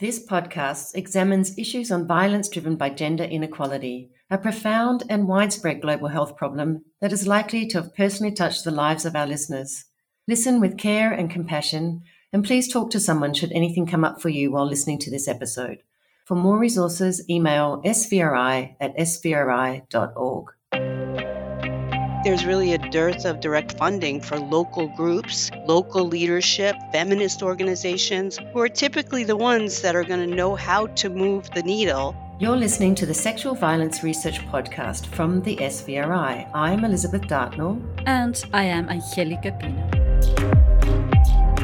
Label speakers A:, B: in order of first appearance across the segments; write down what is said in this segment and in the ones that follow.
A: This podcast examines issues on violence driven by gender inequality, a profound and widespread global health problem that is likely to have personally touched the lives of our listeners. Listen with care and compassion, and please talk to someone should anything come up for you while listening to this episode. For more resources, email svri at svri.org.
B: There's really a dearth of direct funding for local groups, local leadership, feminist organizations, who are typically the ones that are going to know how to move the needle.
A: You're listening to the Sexual Violence Research Podcast from the SVRI. I'm Elizabeth Dartnall.
C: And I am Angelica Pino.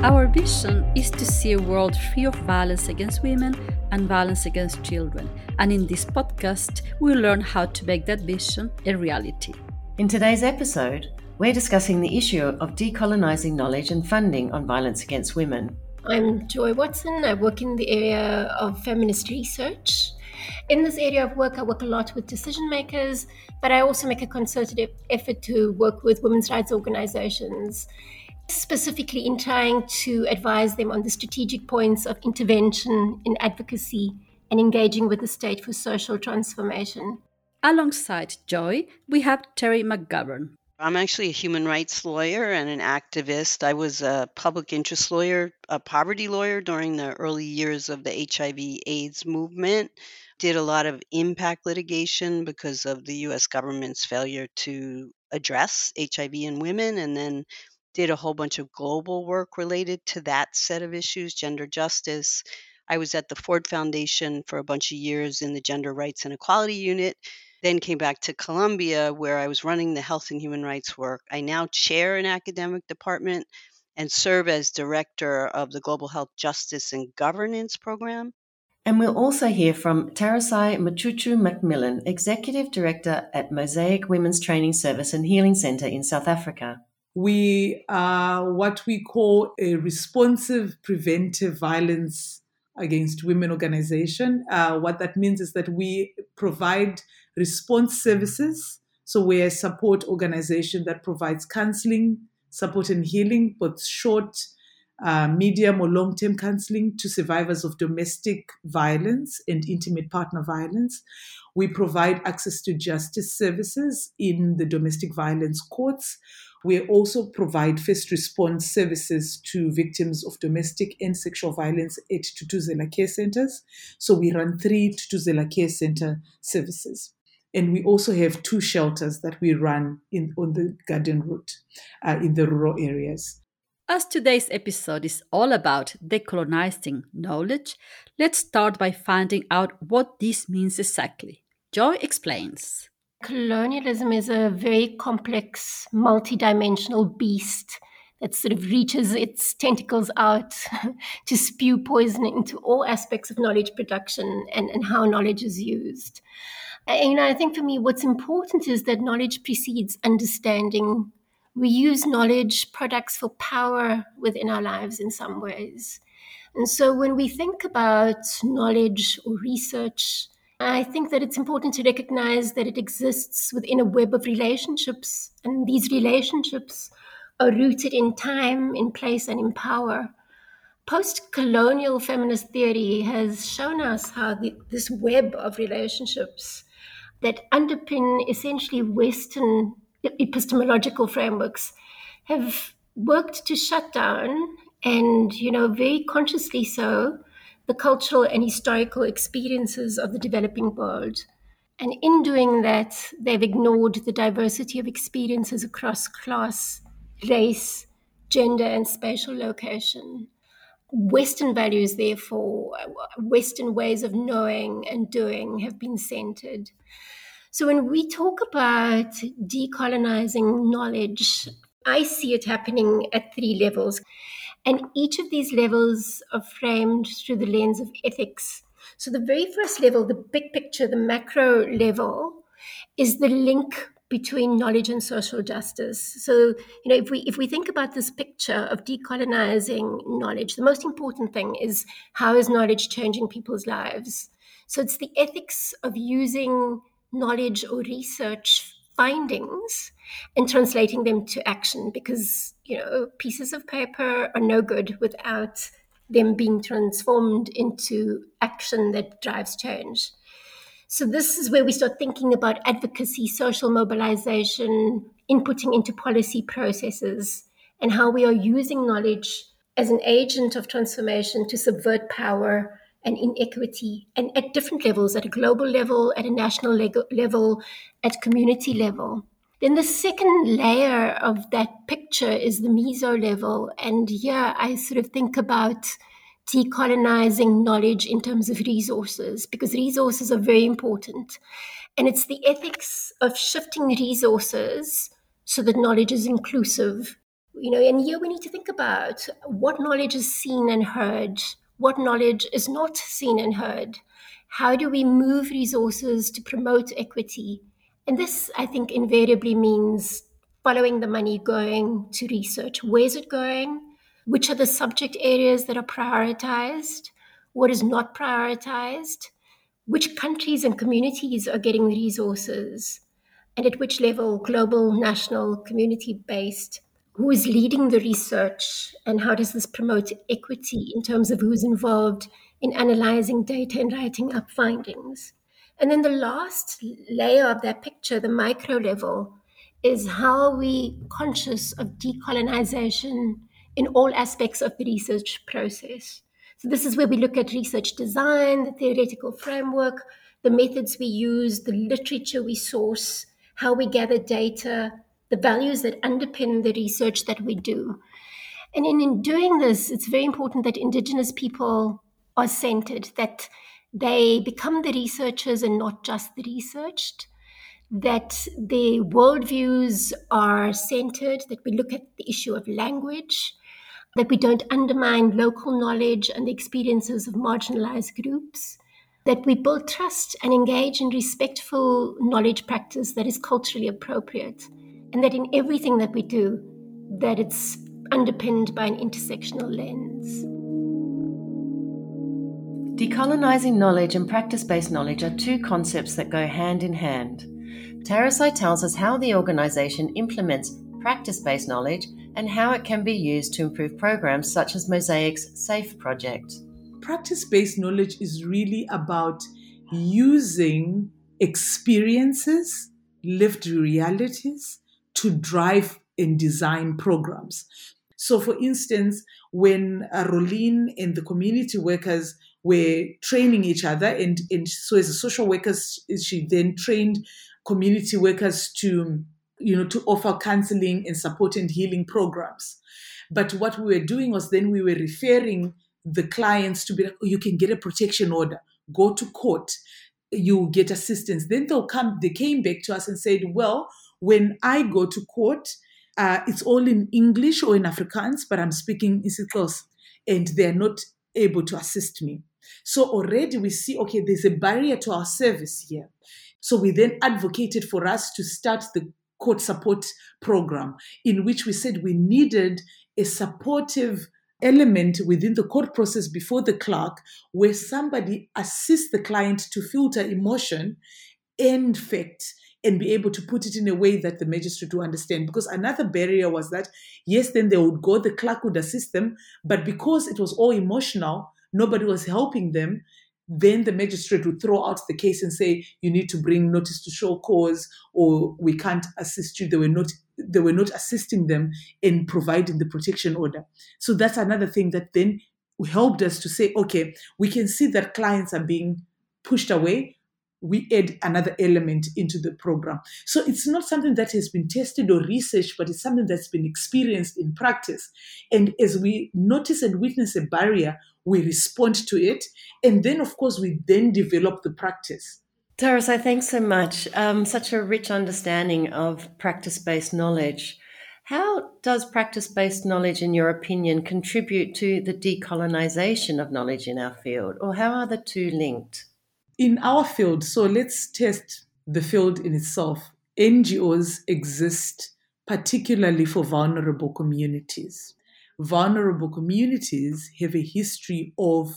C: Our vision is to see a world free of violence against women and violence against children. And in this podcast, we'll learn how to make that vision a reality.
A: In today's episode, we're discussing the issue of decolonising knowledge and funding on violence against women.
D: I'm Joy Watson. I work in the area of feminist research. In this area of work, I work a lot with decision makers, but I also make a concerted effort to work with women's rights organizations, specifically in trying to advise them on the strategic points of intervention in advocacy and engaging with the state for social transformation.
C: Alongside Joy, we have Terry McGovern.
B: I'm actually a human rights lawyer and an activist. I was a public interest lawyer, a poverty lawyer during the early years of the HIV AIDS movement. Did a lot of impact litigation because of the US government's failure to address HIV in women, and then did a whole bunch of global work related to that set of issues, gender justice. I was at the Ford Foundation for a bunch of years in the Gender Rights and Equality Unit then came back to Columbia where I was running the health and human rights work. I now chair an academic department and serve as director of the Global Health Justice and Governance Program.
A: And we'll also hear from Tarisai Machuchu Macmillan, Executive Director at Mosaic Women's Training Service and Healing Centre in South Africa.
E: We are what we call a responsive preventive violence against women organization. Uh, what that means is that we provide response services. So we're a support organization that provides counseling, support and healing, both short, uh, medium, or long term counseling to survivors of domestic violence and intimate partner violence. We provide access to justice services in the domestic violence courts. We also provide first response services to victims of domestic and sexual violence at Thuthuzela Care Centers. So we run three Thuthuzela Care Center services. And we also have two shelters that we run in, on the garden route uh, in the rural areas.
C: As today's episode is all about decolonizing knowledge, let's start by finding out what this means exactly. Joy explains.
D: Colonialism is a very complex, multidimensional beast that sort of reaches its tentacles out to spew poison into all aspects of knowledge production and, and how knowledge is used. And, you know, I think for me, what's important is that knowledge precedes understanding. We use knowledge products for power within our lives in some ways. And so when we think about knowledge or research, I think that it's important to recognize that it exists within a web of relationships, and these relationships are rooted in time, in place, and in power. Post colonial feminist theory has shown us how the, this web of relationships that underpin essentially Western epistemological frameworks have worked to shut down and, you know, very consciously so, the cultural and historical experiences of the developing world. And in doing that, they've ignored the diversity of experiences across class, race, gender, and spatial location. Western values, therefore, Western ways of knowing and doing have been centered. So when we talk about decolonizing knowledge, I see it happening at three levels. And each of these levels are framed through the lens of ethics. So the very first level, the big picture, the macro level, is the link between knowledge and social justice. So, you know, if we if we think about this picture of decolonizing knowledge, the most important thing is how is knowledge changing people's lives? So it's the ethics of using knowledge or research findings and translating them to action because, you know, pieces of paper are no good without them being transformed into action that drives change. So, this is where we start thinking about advocacy, social mobilization, inputting into policy processes, and how we are using knowledge as an agent of transformation to subvert power and inequity, and at different levels at a global level, at a national level, at community level. Then the second layer of that picture is the meso level. And here I sort of think about decolonizing knowledge in terms of resources because resources are very important. And it's the ethics of shifting resources so that knowledge is inclusive. You know, and here we need to think about what knowledge is seen and heard, what knowledge is not seen and heard. How do we move resources to promote equity? And this, I think, invariably means following the money going to research. Where's it going? Which are the subject areas that are prioritized? What is not prioritized? Which countries and communities are getting resources? And at which level, global, national, community based? Who is leading the research? And how does this promote equity in terms of who's involved in analyzing data and writing up findings? And then the last layer of that picture, the micro level, is how are we conscious of decolonization in all aspects of the research process. So this is where we look at research design, the theoretical framework, the methods we use, the literature we source, how we gather data, the values that underpin the research that we do. And in, in doing this, it's very important that Indigenous people are centered, that they become the researchers and not just the researched, that the worldviews are centered, that we look at the issue of language, that we don't undermine local knowledge and the experiences of marginalized groups, that we build trust and engage in respectful knowledge practice that is culturally appropriate, and that in everything that we do, that it's underpinned by an intersectional lens.
A: Decolonizing knowledge and practice based knowledge are two concepts that go hand in hand. Tarisai tells us how the organization implements practice based knowledge and how it can be used to improve programs such as Mosaic's SAFE project.
E: Practice based knowledge is really about using experiences, lived realities to drive and design programs. So, for instance, when uh, Rolene and the community workers were training each other. And, and so as a social worker, she then trained community workers to, you know, to offer counseling and support and healing programs. But what we were doing was then we were referring the clients to be like, oh, you can get a protection order, go to court, you get assistance. Then they'll come, they came back to us and said, well, when I go to court, uh, it's all in English or in Afrikaans, but I'm speaking isiXhosa, and they're not able to assist me. So already we see, okay, there's a barrier to our service here. So we then advocated for us to start the court support program, in which we said we needed a supportive element within the court process before the clerk where somebody assists the client to filter emotion and fact and be able to put it in a way that the magistrate will understand. Because another barrier was that, yes, then they would go, the clerk would assist them, but because it was all emotional, nobody was helping them, then the magistrate would throw out the case and say, you need to bring notice to show cause, or we can't assist you. They were not they were not assisting them in providing the protection order. So that's another thing that then helped us to say, okay, we can see that clients are being pushed away we add another element into the program. So it's not something that has been tested or researched, but it's something that's been experienced in practice. And as we notice and witness a barrier, we respond to it. And then, of course, we then develop the practice.
A: Tarisai, thanks so much. Um, such a rich understanding of practice based knowledge. How does practice based knowledge, in your opinion, contribute to the decolonization of knowledge in our field, or how are the two linked?
E: In our field, so let's test the field in itself. NGOs exist particularly for vulnerable communities. Vulnerable communities have a history of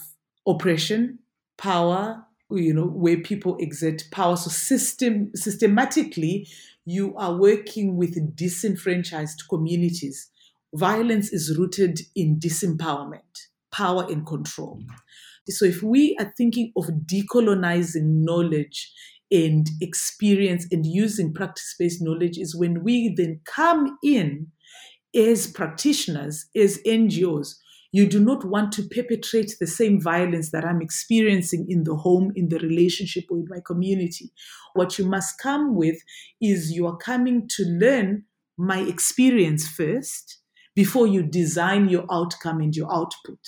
E: oppression, power, you know, where people exert power. So system systematically, you are working with disenfranchised communities. Violence is rooted in disempowerment. power and control. So if we are thinking of decolonizing knowledge and experience and using practice based knowledge, is when we then come in as practitioners, as NGOs. You do not want to perpetrate the same violence that I'm experiencing in the home, in the relationship, or in my community. What you must come with is you are coming to learn my experience first before you design your outcome and your output.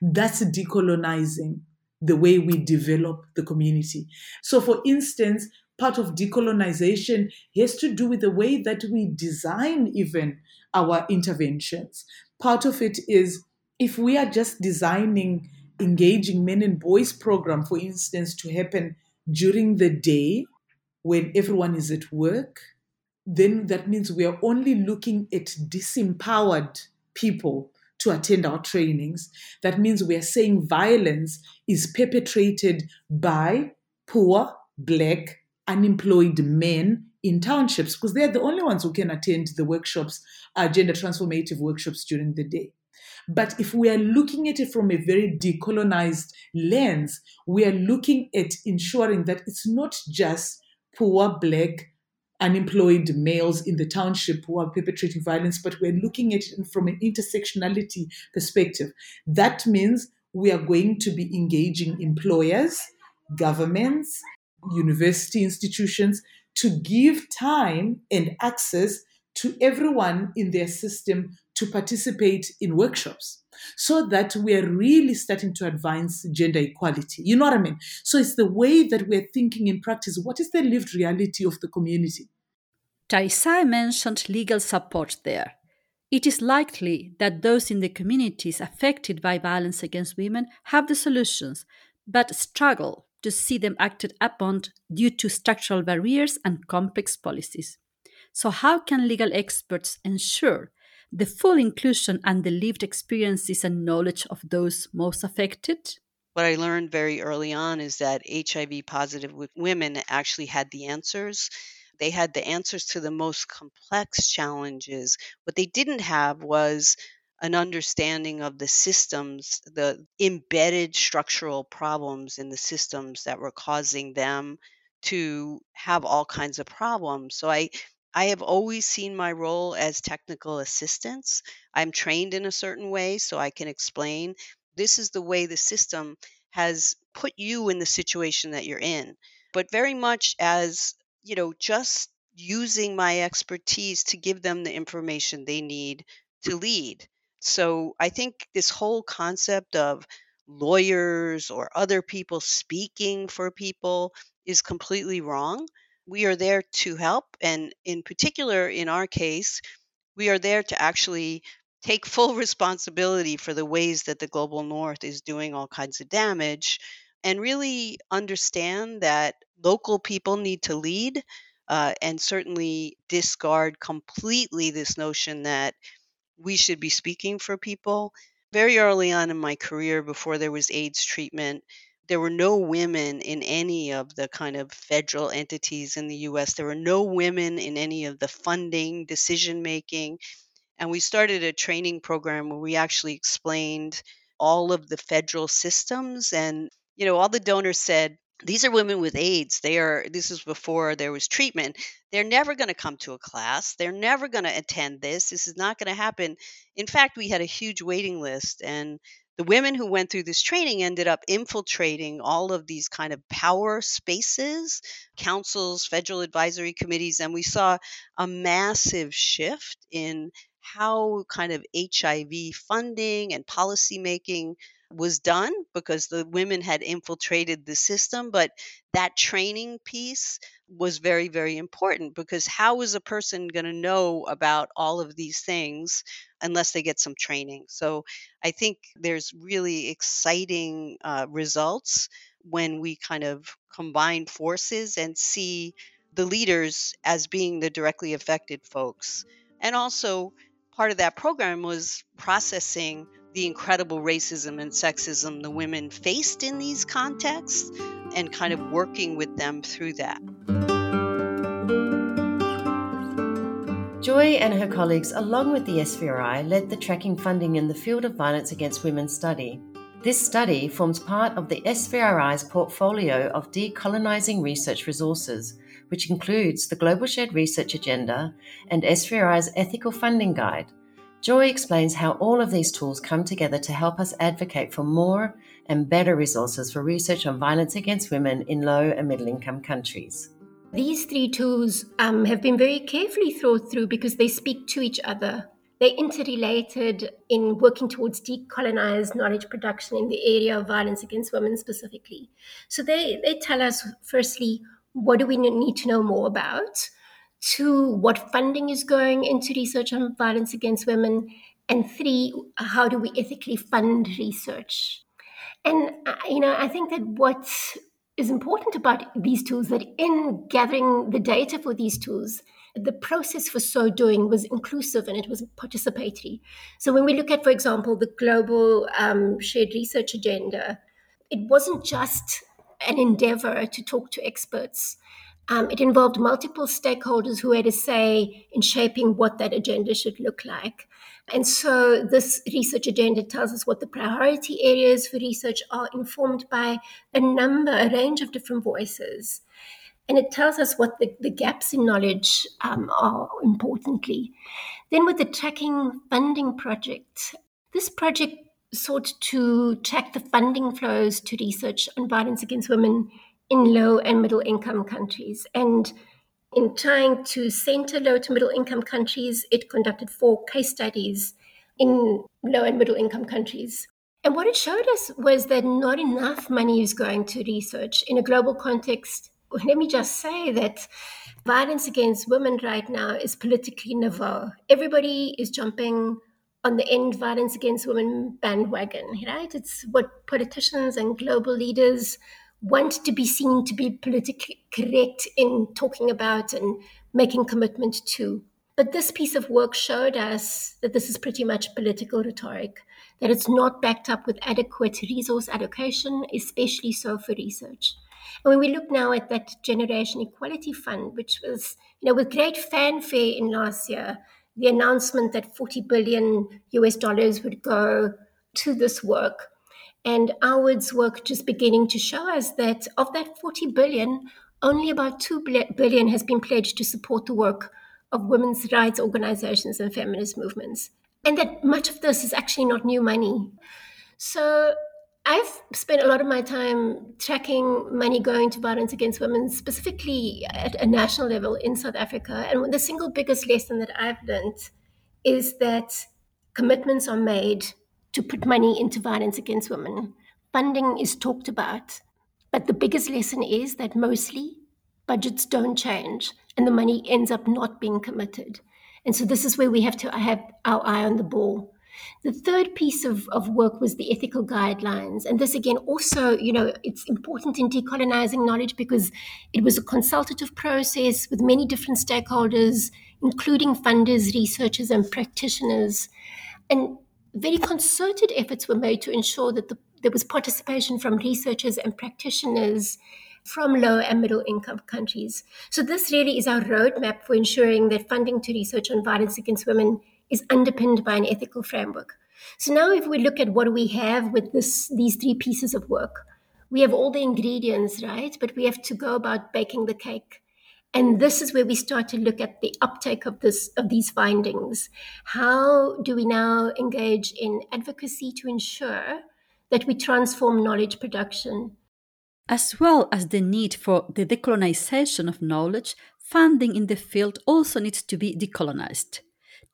E: That's decolonizing the way we develop the community. So, for instance, part of decolonization has to do with the way that we design even our interventions. Part of it is if we are just designing engaging men and boys program, for instance, to happen during the day when everyone is at work, then that means we are only looking at disempowered people to attend our trainings. That means we are saying violence is perpetrated by poor, black, unemployed men in townships because they're the only ones who can attend the workshops, uh, gender transformative workshops during the day. But if we are looking at it from a very decolonized lens, we are looking at ensuring that it's not just poor, black, unemployed males in the township who are perpetrating violence, but we're looking at it from an intersectionality perspective. That means we are going to be engaging employers, governments, university institutions to give time and access to everyone in their system to participate in workshops so that we're really starting to advance gender equality. You know what I mean? So it's the way that we're thinking in practice. What is the lived reality of the community?
C: Tarisai mentioned legal support there. It is likely that those in the communities affected by violence against women have the solutions, but struggle to see them acted upon due to structural barriers and complex policies. So, how can legal experts ensure the full inclusion and the lived experiences and knowledge of those most affected?
B: What I learned very early on is that HIV positive women actually had the answers. They had the answers to the most complex challenges. What they didn't have was an understanding of the systems, the embedded structural problems in the systems that were causing them to have all kinds of problems. So I I have always seen my role as technical assistance. I'm trained in a certain way so I can explain this is the way the system has put you in the situation that you're in. But very much as, you know, just using my expertise to give them the information they need to lead. So I think this whole concept of lawyers or other people speaking for people is completely wrong we are there to help. And in particular, in our case, we are there to actually take full responsibility for the ways that the global north is doing all kinds of damage and really understand that local people need to lead uh, and certainly discard completely this notion that we should be speaking for people. Very early on in my career, before there was AIDS treatment, there were no women in any of the kind of federal entities in the US. There were no women in any of the funding, decision making. And we started a training program where we actually explained all of the federal systems. And, you know, all the donors said, these are women with AIDS. They are, this is before there was treatment. They're never going to come to a class. They're never going to attend this. This is not going to happen. In fact, we had a huge waiting list. And the women who went through this training ended up infiltrating all of these kind of power spaces, councils, federal advisory committees, and we saw a massive shift in how kind of HIV funding and policy making was done because the women had infiltrated the system. But that training piece was very, very important because how is a person going to know about all of these things unless they get some training? So I think there's really exciting uh, results when we kind of combine forces and see the leaders as being the directly affected folks. And also, part of that program was processing the incredible racism and sexism the women faced in these contexts and kind of working with them through that.
A: Joy and her colleagues, along with the SVRI, led the tracking funding in the field of violence against women study. This study forms part of the SVRI's portfolio of decolonising research resources, which includes the Global Shared Research Agenda and SVRI's Ethical Funding Guide. Joy explains how all of these tools come together to help us advocate for more and better resources for research on violence against women in low and middle income countries.
D: These three tools um, have been very carefully thought through because they speak to each other. They're interrelated in working towards decolonized knowledge production in the area of violence against women specifically. So they, they tell us, firstly, what do we need to know more about? Two, what funding is going into research on violence against women? And three, how do we ethically fund research? And, uh, you know, I think that what is important about these tools that in gathering the data for these tools, the process for so doing was inclusive and it was participatory. So when we look at, for example, the global um, shared research agenda, it wasn't just an endeavor to talk to experts. Um, it involved multiple stakeholders who had a say in shaping what that agenda should look like. And so this research agenda tells us what the priority areas for research are, informed by a number, a range of different voices. And it tells us what the, the gaps in knowledge um, are, importantly. Then, with the Tracking Funding Project, this project sought to track the funding flows to research on violence against women in low and middle income countries. And in trying to center low to middle income countries, it conducted four case studies in low and middle income countries. And what it showed us was that not enough money is going to research in a global context. Let me just say that violence against women right now is politically nouveau. Everybody is jumping on the end violence against women bandwagon, right? It's what politicians and global leaders want to be seen to be politically correct in talking about and making commitment to. But this piece of work showed us that this is pretty much political rhetoric, that it's not backed up with adequate resource allocation, especially so for research. And when we look now at that Generation Equality Fund, which was, you know, with great fanfare in last year, the announcement that 40 billion US dollars would go to this work and AWID's work just beginning to show us that of that 40 billion, only about 2 billion has been pledged to support the work of women's rights organizations and feminist movements. And that much of this is actually not new money. So I've spent a lot of my time tracking money going to violence against women, specifically at a national level in South Africa. And the single biggest lesson that I've learned is that commitments are made to put money into violence against women. Funding is talked about, but the biggest lesson is that mostly budgets don't change and the money ends up not being committed. And so this is where we have to have our eye on the ball. The third piece of, of work was the ethical guidelines. And this again also, you know, it's important in decolonizing knowledge because it was a consultative process with many different stakeholders, including funders, researchers, and practitioners. And very concerted efforts were made to ensure that the, there was participation from researchers and practitioners from low and middle income countries. So, this really is our roadmap for ensuring that funding to research on violence against women is underpinned by an ethical framework. So, now if we look at what we have with this, these three pieces of work, we have all the ingredients, right? But we have to go about baking the cake. And this is where we start to look at the uptake of this of these findings. How do we now engage in advocacy to ensure that we transform knowledge production?
C: As well as the need for the decolonization of knowledge, funding in the field also needs to be decolonized.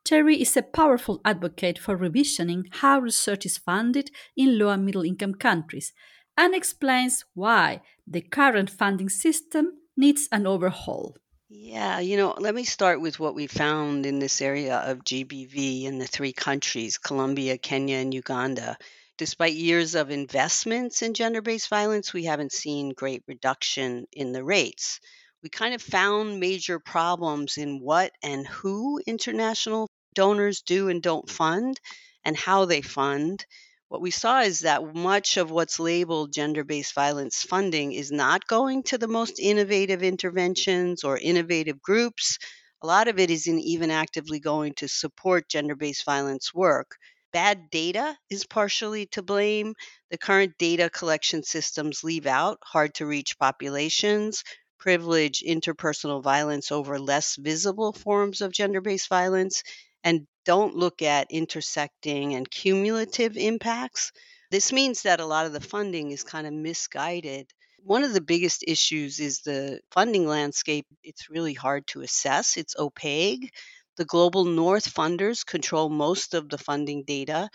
C: Terry is a powerful advocate for revisioning how research is funded in low and middle income countries and explains why the current funding system needs an overhaul.
B: Yeah, you know, let me start with what we found in this area of GBV in the three countries Colombia, Kenya, and Uganda. Despite years of investments in gender based violence, we haven't seen great reduction in the rates. We kind of found major problems in what and who international donors do and don't fund and how they fund what we saw is that much of what's labeled gender based violence funding is not going to the most innovative interventions or innovative groups. a lot of it isn't even actively going to support gender based violence work. Bad data is partially to blame. The current data collection systems leave out hard to reach populations, privilege interpersonal violence over less visible forms of gender based violence, and don't look at intersecting and cumulative impacts. This means that a lot of the funding is kind of misguided. One of the biggest issues is the funding landscape. It's really hard to assess, it's opaque. The Global North funders control most of the funding data.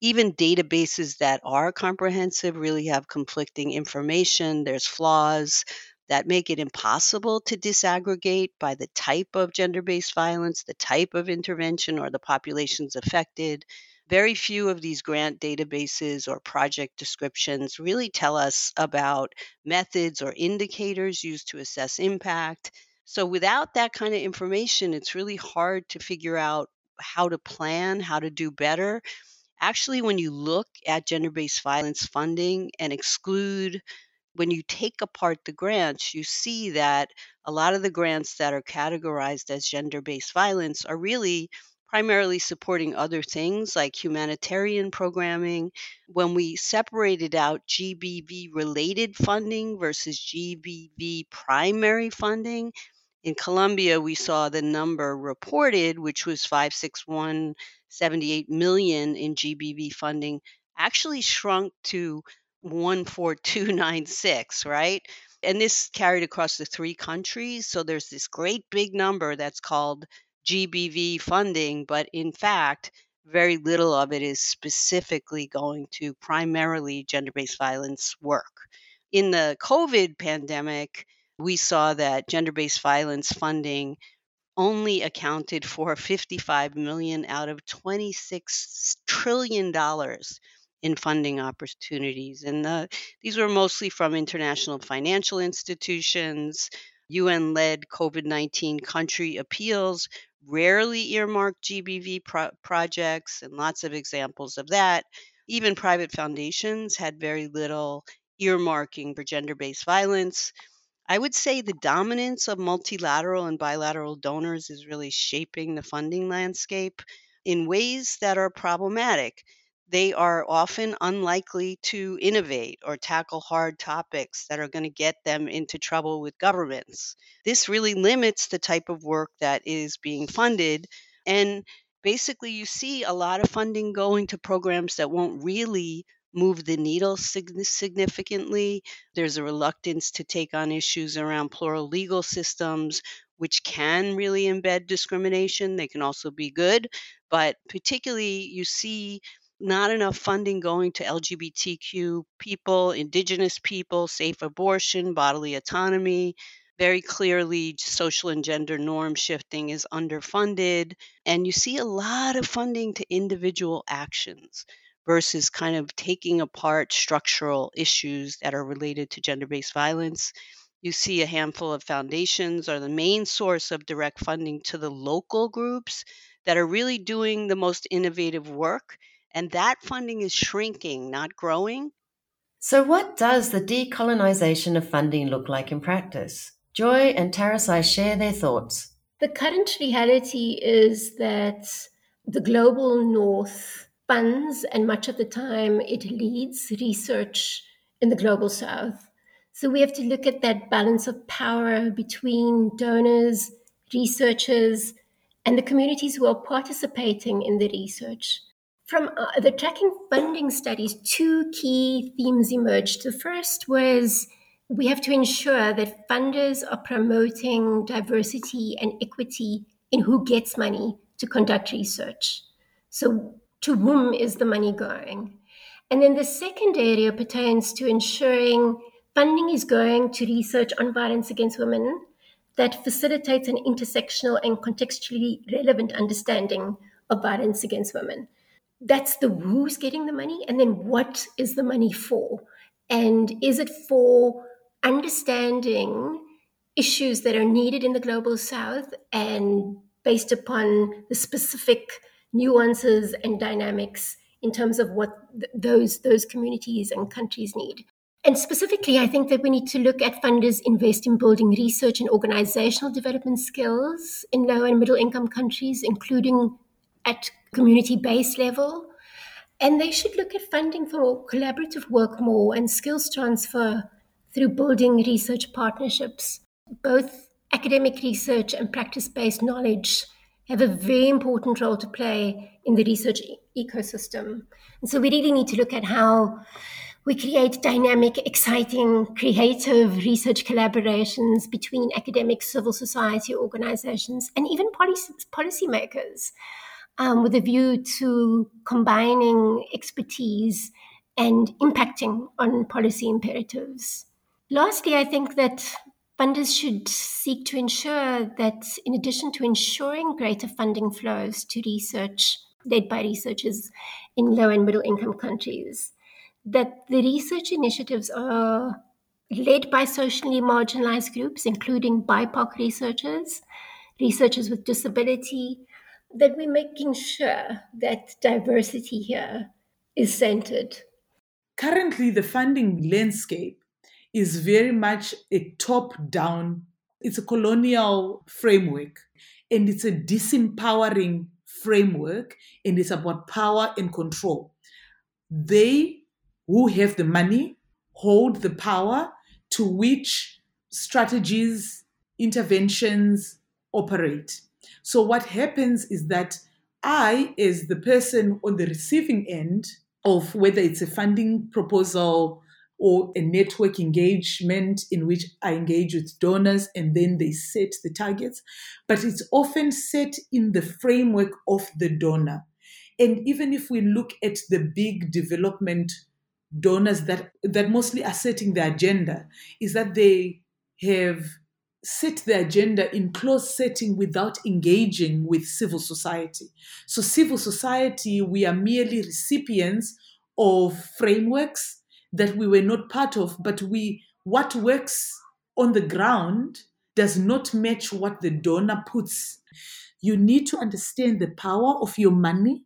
B: Even databases that are comprehensive really have conflicting information. There's flaws that make it impossible to disaggregate by the type of gender based violence, the type of intervention, or the populations affected. Very few of these grant databases or project descriptions really tell us about methods or indicators used to assess impact. So without that kind of information, it's really hard to figure out how to plan, how to do better. Actually, when you look at gender based violence funding and exclude, when you take apart the grants, you see that a lot of the grants that are categorized as gender based violence are really primarily supporting other things like humanitarian programming. When we separated out GBV related funding versus GBV primary funding, in Colombia, we saw the number reported, which was 56178 million in GBV funding, actually shrunk to 14296, right? And this carried across the three countries. So there's this great big number that's called GBV funding, but in fact, very little of it is specifically going to primarily gender based violence work. In the COVID pandemic, we saw that gender based violence funding only accounted for 55 million out of 26 trillion dollars in funding opportunities and the, these were mostly from international financial institutions un led covid-19 country appeals rarely earmarked gbv pro- projects and lots of examples of that even private foundations had very little earmarking for gender-based violence I would say the dominance of multilateral and bilateral donors is really shaping the funding landscape in ways that are problematic. They are often unlikely to innovate or tackle hard topics that are going to get them into trouble with governments. This really limits the type of work that is being funded. And basically, you see a lot of funding going to programs that won't really move the needle significantly. There's a reluctance to take on issues around plural legal systems, which can really embed discrimination. They can also be good, but particularly you see not enough funding going to LGBTQ people, indigenous people, safe abortion, bodily autonomy. Very clearly, social and gender norm shifting is underfunded. And you see a lot of funding to individual actions versus kind of taking apart structural issues that are related to gender based violence. You see a handful of foundations are the main source of direct funding to the local groups that are really doing the most innovative work. And that funding is shrinking, not growing.
A: So, what does the decolonization of funding look like in practice? Joy and Tarisai share their thoughts.
D: The current reality is that the global north funds, and much of the time it leads research in the global south. So we have to look at that balance of power between donors, researchers, and the communities who are participating in the research. From uh, the tracking funding studies, two key themes emerged. The first was we have to ensure that funders are promoting diversity and equity in who gets money to conduct research. So to whom is the money going? And then the second area pertains to ensuring funding is going to research on violence against women that facilitates an intersectional and contextually relevant understanding of violence against women. That's the who's getting the money, and then what is the money for? And is it for understanding issues that are needed in the global south and based upon the specific nuances and dynamics in terms of what th- those those communities and countries need. And specifically, I think that we need to look at funders invest in building research and organizational development skills in low and middle income countries, including at community based level. And they should look at funding for collaborative work more and skills transfer through building research partnerships. Both academic research and practice based knowledge have a very important role to play in the research e- ecosystem. And so we really need to look at how we create dynamic, exciting, creative research collaborations between academic, civil society organizations, and even policy, policymakers um, with a view to combining expertise and impacting on policy imperatives. Lastly, I think that funders should seek to ensure that, in addition to ensuring greater funding flows to research led by researchers in low and middle income countries, that the research initiatives are led by socially marginalized groups, including BIPOC researchers, researchers with disability, that we're making sure that diversity here is centered.
E: Currently, the funding landscape is very much a top down, it's a colonial framework, and it's a disempowering framework, and it's about power and control. They who have the money hold the power to which strategies, interventions operate. So, what happens is that I, as the person on the receiving end of whether it's a funding proposal or a network engagement in which I engage with donors and then they set the targets, but it's often set in the framework of the donor. And even if we look at the big development donors that that mostly are setting the agenda is that they have set the agenda in close setting without engaging with civil society. So civil society, we are merely recipients of frameworks that we were not part of, but we what works on the ground does not match what the donor puts. You need to understand the power of your money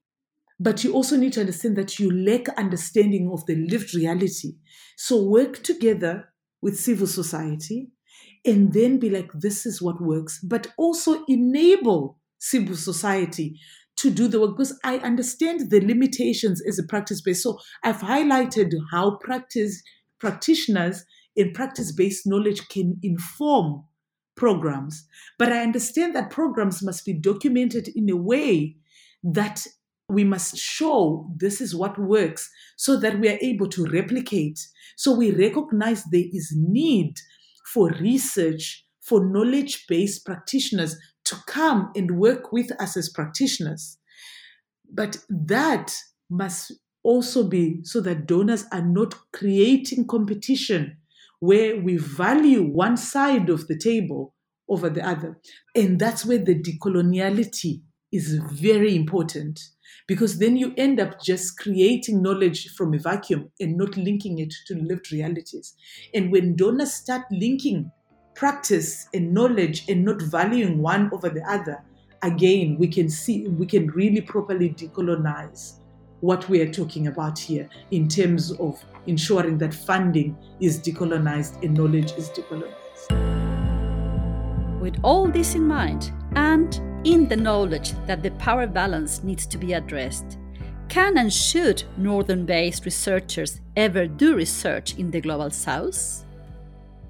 E: but you also need to understand that you lack understanding of the lived reality. So work together with civil society and then be like, this is what works, but also enable civil society to do the work because I understand the limitations as a practice based. So I've highlighted how practice practitioners in practice based knowledge can inform programs, but I understand that programs must be documented in a way that we must show this is what works so that we are able to replicate. So we recognize there is need for research, for knowledge based practitioners to come and work with us as practitioners. But that must also be so that donors are not creating competition where we value one side of the table over the other. And that's where the decoloniality is very important because then you end up just creating knowledge from a vacuum and not linking it to lived realities. And when donors start linking practice and knowledge and not valuing one over the other, again, we can see, we can really properly decolonize what we are talking about here in terms of ensuring that funding is decolonized and knowledge is decolonized.
C: With all this in mind, and in the knowledge that the power balance needs to be addressed. Can and should northern based researchers ever do research in the global south?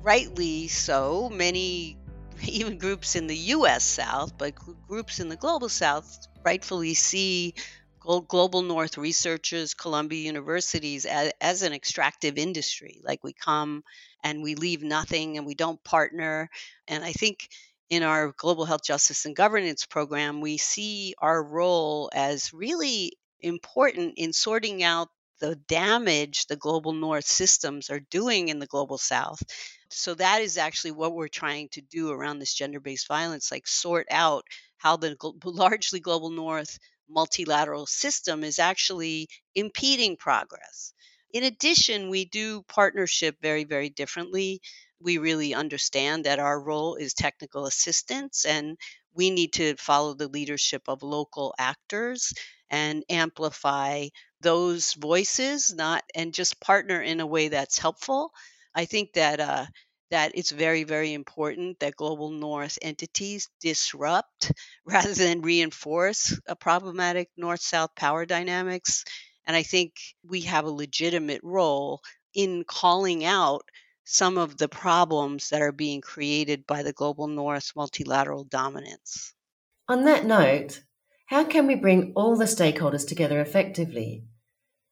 B: Rightly so. Many, even groups in the US South, but groups in the global south, rightfully see global north researchers columbia universities as, as, an extractive industry like we come and we leave nothing and we don't partner and i think in our global health justice and governance program, we see our role as really important in sorting out the damage the global north systems are doing in the global south. So that is actually what we're trying to do around this gender-based violence like sort out how the largely global north multilateral system is actually impeding progress. In addition, we do partnership very, very differently we really understand that our role is technical assistance and we need to follow the leadership of local actors and amplify those voices not and just partner in a way that's helpful. I think that uh, that it's very very important that global north entities disrupt rather than reinforce a problematic north south power dynamics. And i think we have a legitimate role in calling out some of the problems that are being created by the global north multilateral dominance
A: on that note how can we bring all the stakeholders together effectively?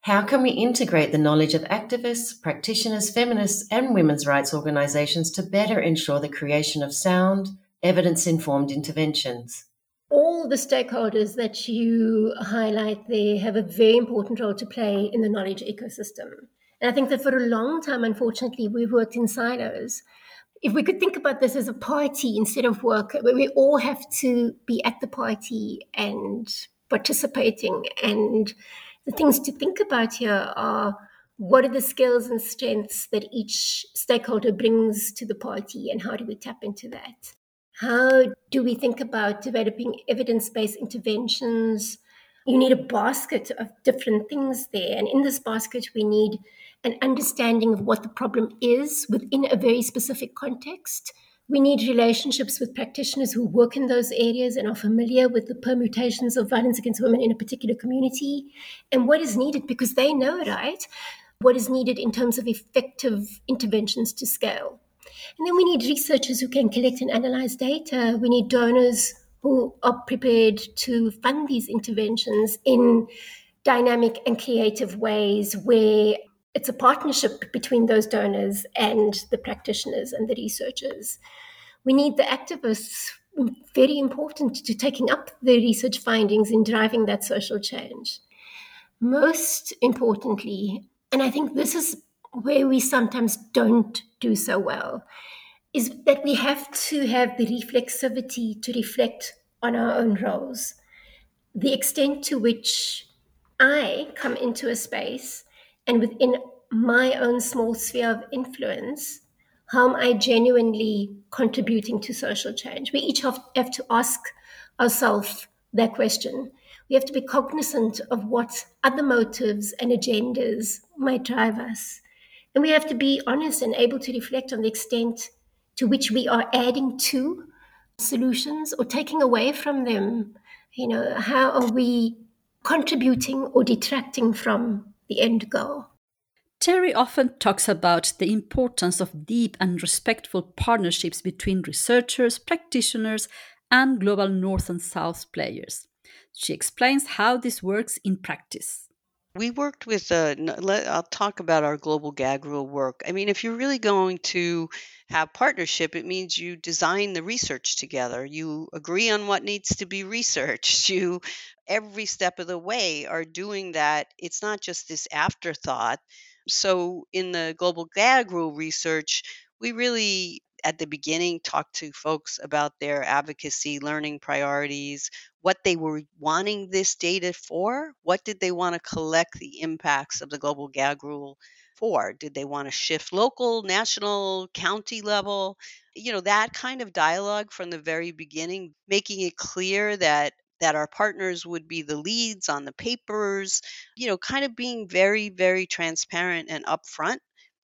A: How can we integrate the knowledge of activists, practitioners, feminists, and women's rights organizations to better ensure the creation of sound, evidence informed interventions?
D: All the stakeholders that you highlight there have a very important role to play in the knowledge ecosystem. And I think that for a long time, unfortunately, we've worked in silos if we could think about this as a party instead of work, where we all have to be at the party and participating. And the things to think about here are what are the skills and strengths that each stakeholder brings to the party, and how do we tap into that? How do we think about developing evidence based interventions? You need a basket of different things there. And in this basket, we need an understanding of what the problem is within a very specific context. We need relationships with practitioners who work in those areas and are familiar with the permutations of violence against women in a particular community and what is needed because they know, right? What is needed in terms of effective interventions to scale. And then we need researchers who can collect and analyze data. We need donors who are prepared to fund these interventions in dynamic and creative ways where it's a partnership between those donors and the practitioners and the researchers. We need the activists, very important to taking up the research findings in driving that social change. Most importantly, and I think this is where we sometimes don't do so well, is that we have to have the reflexivity to reflect on our own roles. The extent to which I come into a space and within my own small sphere of influence, how am I genuinely contributing to social change? We each have, to ask ourselves that question. We have to be cognizant of what other motives and agendas might drive us. And we have to be honest and able to reflect on the extent to which we are adding to solutions or taking away from them. You know, how are we contributing or detracting from the end goal.
C: Terry often talks about the importance of deep and respectful partnerships between researchers, practitioners, and global North and South players. She explains how this works in practice.
B: We worked with, uh, I'll talk about our global gag rule work. I mean, if you're really going to have partnership, it means you design the research together. You agree on what needs to be researched. You, every step of the way, are doing that. It's not just this afterthought. So, in the global gag rule research, we really at the beginning talked to folks about their advocacy learning priorities what they were wanting this data for what did they want to collect the impacts of the global gag rule for? Did they want to shift local national county level? You know that kind of dialogue from the very beginning making it clear that that our partners would be the leads on the papers you know kind of being very very transparent and upfront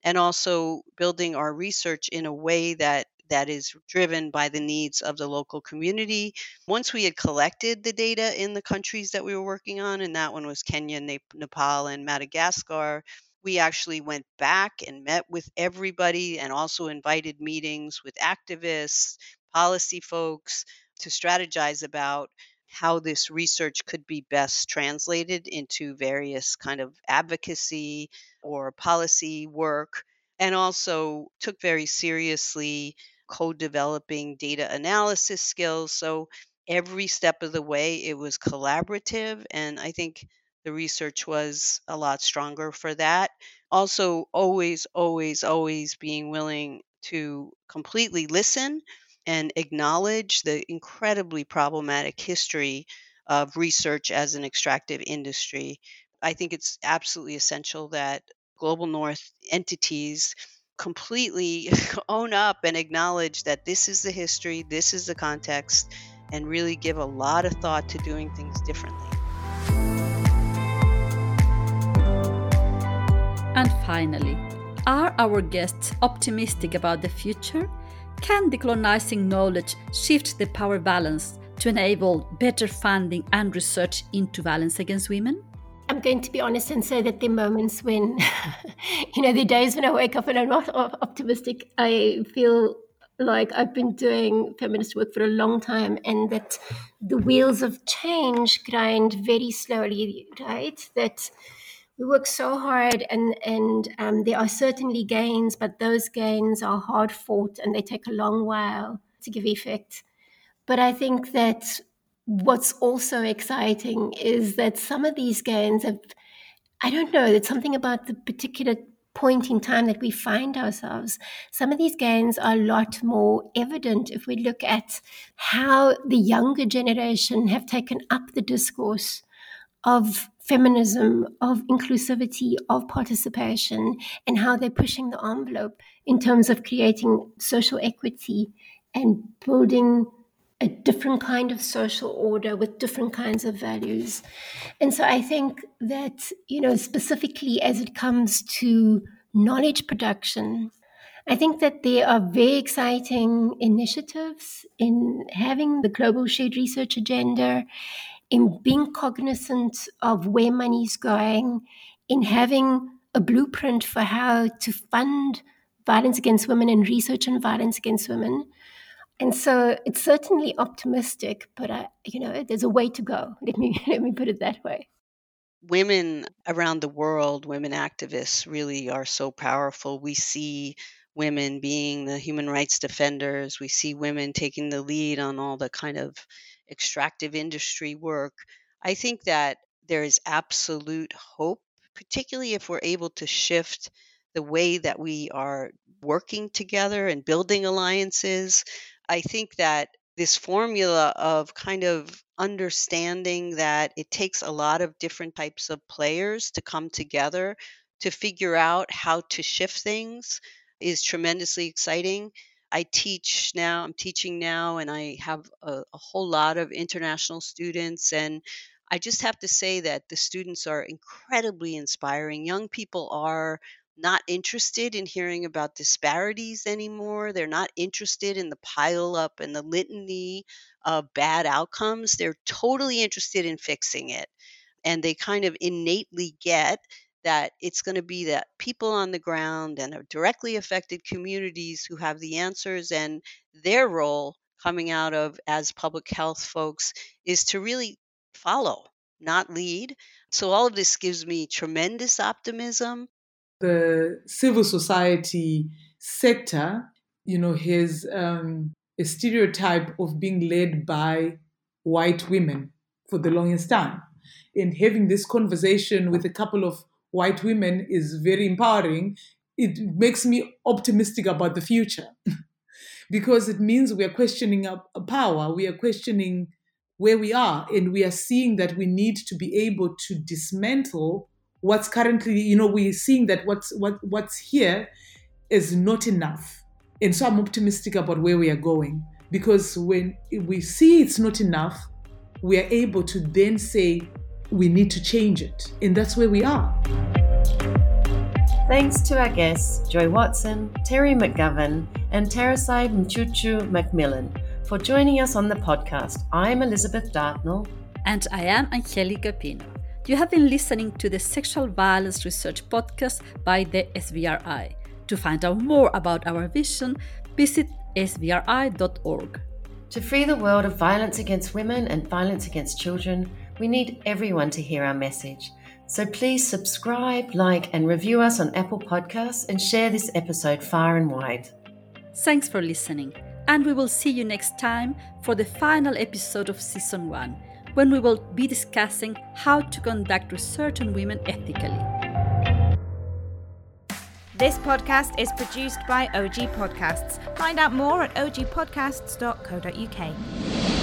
B: and also building our research in a way that that is driven by the needs of the local community. Once we had collected the data in the countries that we were working on, and that one was Kenya, Nepal, and Madagascar, we actually went back and met with everybody and also invited meetings with activists, policy folks to strategize about how this research could be best translated into various kind of advocacy or policy work and also took very seriously co-developing data analysis skills so every step of the way it was collaborative and i think the research was a lot stronger for that also always always always being willing to completely listen and acknowledge the incredibly problematic history of research as an extractive industry. I think it's absolutely essential that global north entities completely own up and acknowledge that this is the history, this is the context, and really give a lot of thought to doing things differently.
C: And finally, are our guests optimistic about the future? Can decolonizing knowledge shift the power balance to enable better funding and research into violence against women?
D: I'm going to be honest and say that there are moments when, you know, there are days when I wake up and I'm not optimistic. I feel like I've been doing feminist work for a long time and that the wheels of change grind very slowly, right? That we work so hard and and um, there are certainly gains but those gains are hard fought and they take a long while to give effect but i think that what's also exciting is that some of these gains have i don't know it's something about the particular point in time that we find ourselves some of these gains are a lot more evident if we look at how the younger generation have taken up the discourse of feminism, of inclusivity, of participation, and how they're pushing the envelope in terms of creating social equity and building a different kind of social order with different kinds of values. And so I think that, you know, specifically as it comes to knowledge production, I think that there are very exciting initiatives in having the global shared research agenda in being cognizant of where money is going, in having a blueprint for how to fund violence against women and research on violence against women. And so it's certainly optimistic, but I, you know, there's a way to go. Let me let me put it that way.
B: Women around the world, women activists really are so powerful. We see women being the human rights defenders. We see women taking the lead on all the kind of extractive industry work. I think that there is absolute hope, particularly if we're able to shift the way that we are working together and building alliances. I think that this formula of kind of understanding that it takes a lot of different types of players to come together to figure out how to shift things is tremendously exciting. I teach now, I'm teaching now, and I have a, a, whole lot of international students. And I just have to say that the students are incredibly inspiring. Young people are not interested in hearing about disparities anymore. They're not interested in the pile up and the litany of bad outcomes. They're totally interested in fixing it. And they kind of innately get that it's going to be that people on the ground and directly affected communities who have the answers and their role coming out of as public health folks is to really follow not lead so all of this gives me tremendous optimism
E: the civil society sector you know has um, a stereotype of being led by white women for the longest time. And having this conversation with a couple of white women is very empowering, it makes me optimistic about the future. Because it means we are questioning our power, we are questioning where we are, and we are seeing that we need to be able to dismantle what's currently, you know, we're seeing that what's what what's here is not enough. And so I'm optimistic about where we are going because when we see it's not enough, we are able to then say, we need to change it. And that's where we are.
A: Thanks to our guests, Joy Watson, Terry McGovern, and Tarisai Mchuchu Macmillan for joining us on the podcast. I'm Elizabeth Dartnall.
C: And I am Angelica Pino. You have been listening to the Sexual Violence Research Podcast by the SVRI. To find out more about our vision, visit svri.org.
A: To free the world of violence against women and violence against children, we need everyone to hear our message. So please subscribe, like, and review us on Apple Podcasts and share this episode far and wide.
C: Thanks for listening, and we will see you next time for the final episode of Season 1, when we will be discussing how to conduct research on women ethically.
F: This podcast is produced by OG Podcasts. Find out more at ogpodcasts.co.uk.